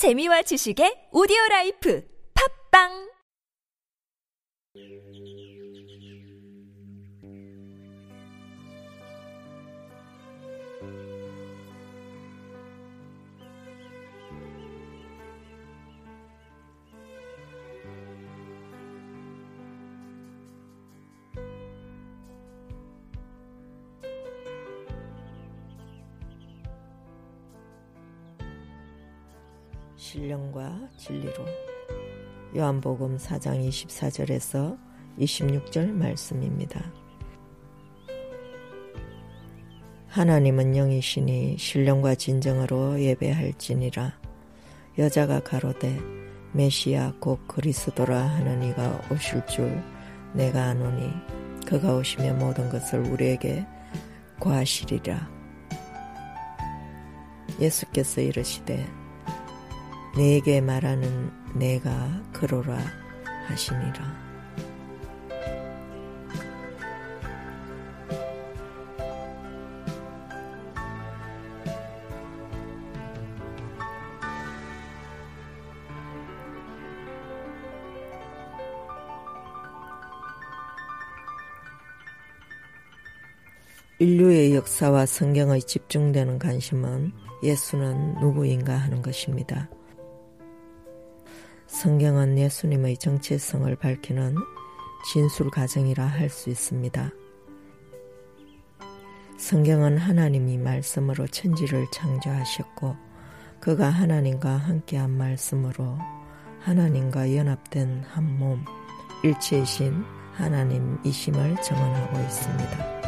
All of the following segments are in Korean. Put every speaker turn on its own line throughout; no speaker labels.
재미와 지식의 오디오 라이프. 팝빵
신령과 진리로. 요한복음 4장 24절에서 26절 말씀입니다. 하나님은 영이시니 신령과 진정으로 예배할지니라. 여자가 가로되 메시아 곧 그리스도라 하는 이가 오실 줄 내가 아노니 그가 오시면 모든 것을 우리에게 고하시리라. 예수께서 이르시되 내게 말하는 내가 그로라 하시니라. 인류의 역사와 성경의 집중되는 관심은 예수는 누구인가 하는 것입니다. 성경은 예수님의 정체성을 밝히는 진술 과정이라 할 수 있습니다. 성경은 하나님이 말씀으로 천지를 창조하셨고 그가 하나님과 함께한 말씀으로 하나님과 연합된 한 몸, 일체이신 하나님이심을 정언하고 있습니다.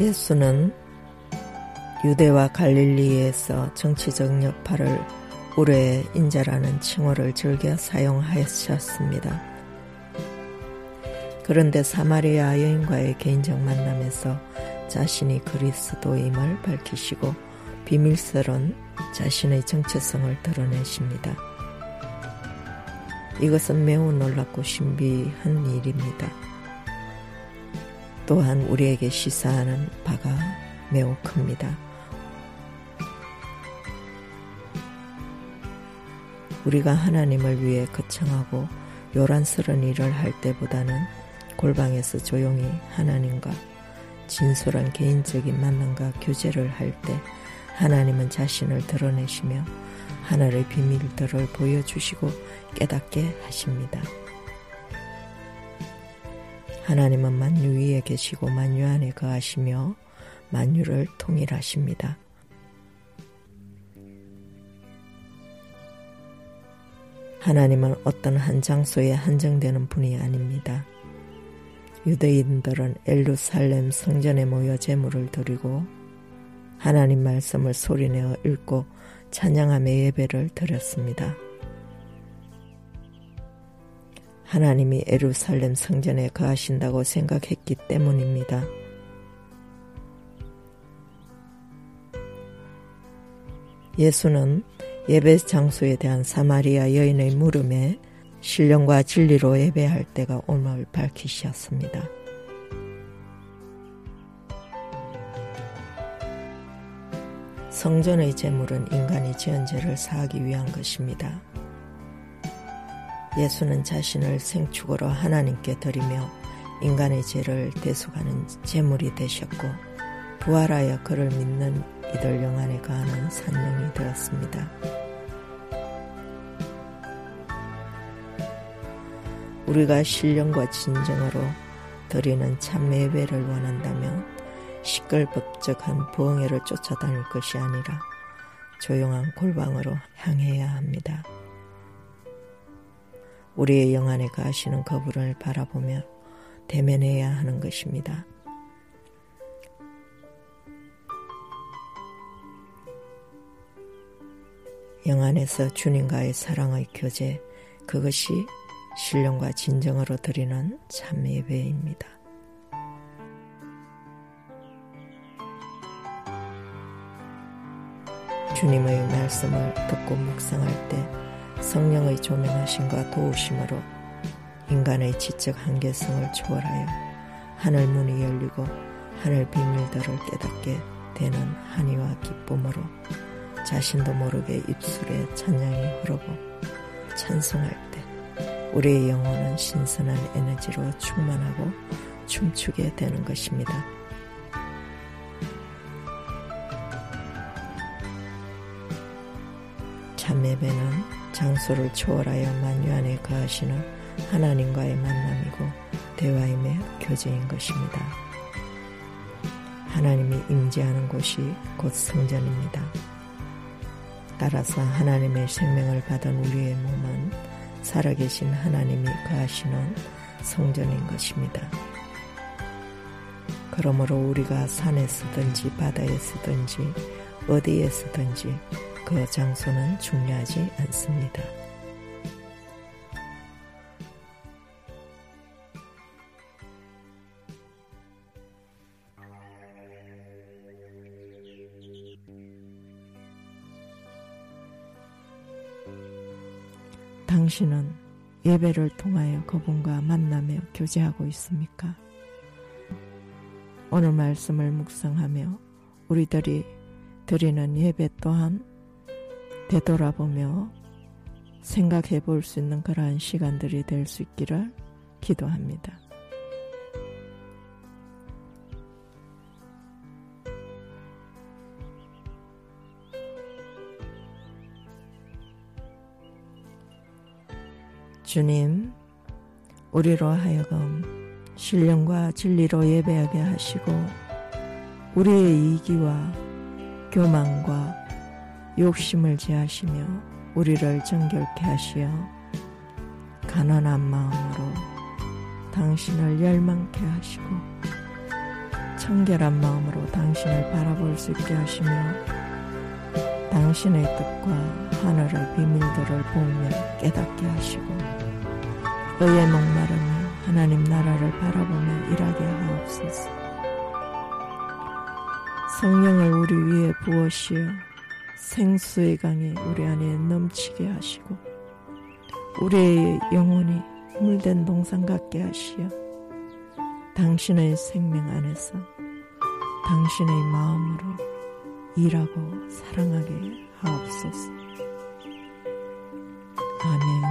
예수는 유대와 갈릴리에서 정치적 여파를 우레의 인자라는 칭호를 즐겨 사용하셨습니다. 그런데 사마리아 여인과의 개인적 만남에서 자신이 그리스도임을 밝히시고 비밀스런 자신의 정체성을 드러내십니다. 이것은 매우 놀랍고 신비한 일입니다. 또한 우리에게 시사하는 바가 매우 큽니다. 우리가 하나님을 위해 거창하고 요란스런 일을 할 때보다는 골방에서 조용히 하나님과 진솔한 개인적인 만남과 교제를 할 때 하나님은 자신을 드러내시며 하늘의 비밀들을 보여주시고 깨닫게 하십니다. 하나님은 만유 위에 계시고 만유 안에 거하시며 만유를 통일하십니다. 하나님은 어떤 한 장소에 한정되는 분이 아닙니다. 유대인들은 엘루살렘 성전에 모여 제물을 드리고 하나님 말씀을 소리내어 읽고 찬양함의 예배를 드렸습니다. 하나님이 에루살렘 성전에 거하신다고 생각했기 때문입니다. 예수는 예배 장소에 대한 사마리아 여인의 물음에 신령과 진리로 예배할 때가 오늘 밝히셨습니다. 성전의 제물은 인간이 지은 죄를 사하기 위한 것입니다. 예수는 자신을 생축으로 하나님께 드리며 인간의 죄를 대속하는 제물이 되셨고 부활하여 그를 믿는 이들 영안에 가는 산령이 되었습니다. 우리가 신령과 진정으로 드리는 참 예배를 원한다면 시끌벅적한 부흥회를 쫓아다닐 것이 아니라 조용한 골방으로 향해야 합니다. 우리의 영 안에 가시는 거부를 바라보며 대면해야 하는 것입니다. 영 안에서 주님과의 사랑의 교제, 그것이 신령과 진정으로 드리는 참 예배입니다. 주님의 말씀을 듣고 묵상할 때 성령의 조명하심과 도우심으로 인간의 지적 한계성을 초월하여 하늘 문이 열리고 하늘 비밀들을 깨닫게 되는 한이와 기쁨으로 자신도 모르게 입술에 찬양이 흐르고 찬송할 때 우리의 영혼은 신선한 에너지로 충만하고 춤추게 되는 것입니다. 참 예배는 장소를 초월하여 만유 안에 거하시는 하나님과의 만남이고 대화임의 교제인 것입니다. 하나님이 임재하는 곳이 곧 성전입니다. 따라서 하나님의 생명을 받은 우리의 몸은 살아계신 하나님이 거하시는 성전인 것입니다. 그러므로 우리가 산에 서든지 바다에 서든지 어디에 서든지 그 장소는 중요하지 않습니다. 당신은 예배를 통하여 그분과 만나며 교제하고 있습니까? 오늘 말씀을 묵상하며 우리들이 드리는 예배 또한 되돌아보며 생각해 볼 수 있는 그러한 시간들이 될 수 있기를 기도합니다. 주님, 우리로 하여금 신령과 진리로 예배하게 하시고 우리의 이기와 교만과 욕심을 제하시며 우리를 정결케 하시어 가난한 마음으로 당신을 열망케 하시고 청결한 마음으로 당신을 바라볼 수 있게 하시며 당신의 뜻과 하늘의 비밀들을 보며 깨닫게 하시고 의에 목마르며 하나님 나라를 바라보며 일하게 하옵소서. 성령을 우리 위에 부으시어 생수의 강에 우리 안에 넘치게 하시고 우리의 영혼이 물된 동산 같게 하시어 당신의 생명 안에서 당신의 마음으로 일하고 사랑하게 하옵소서. 아멘.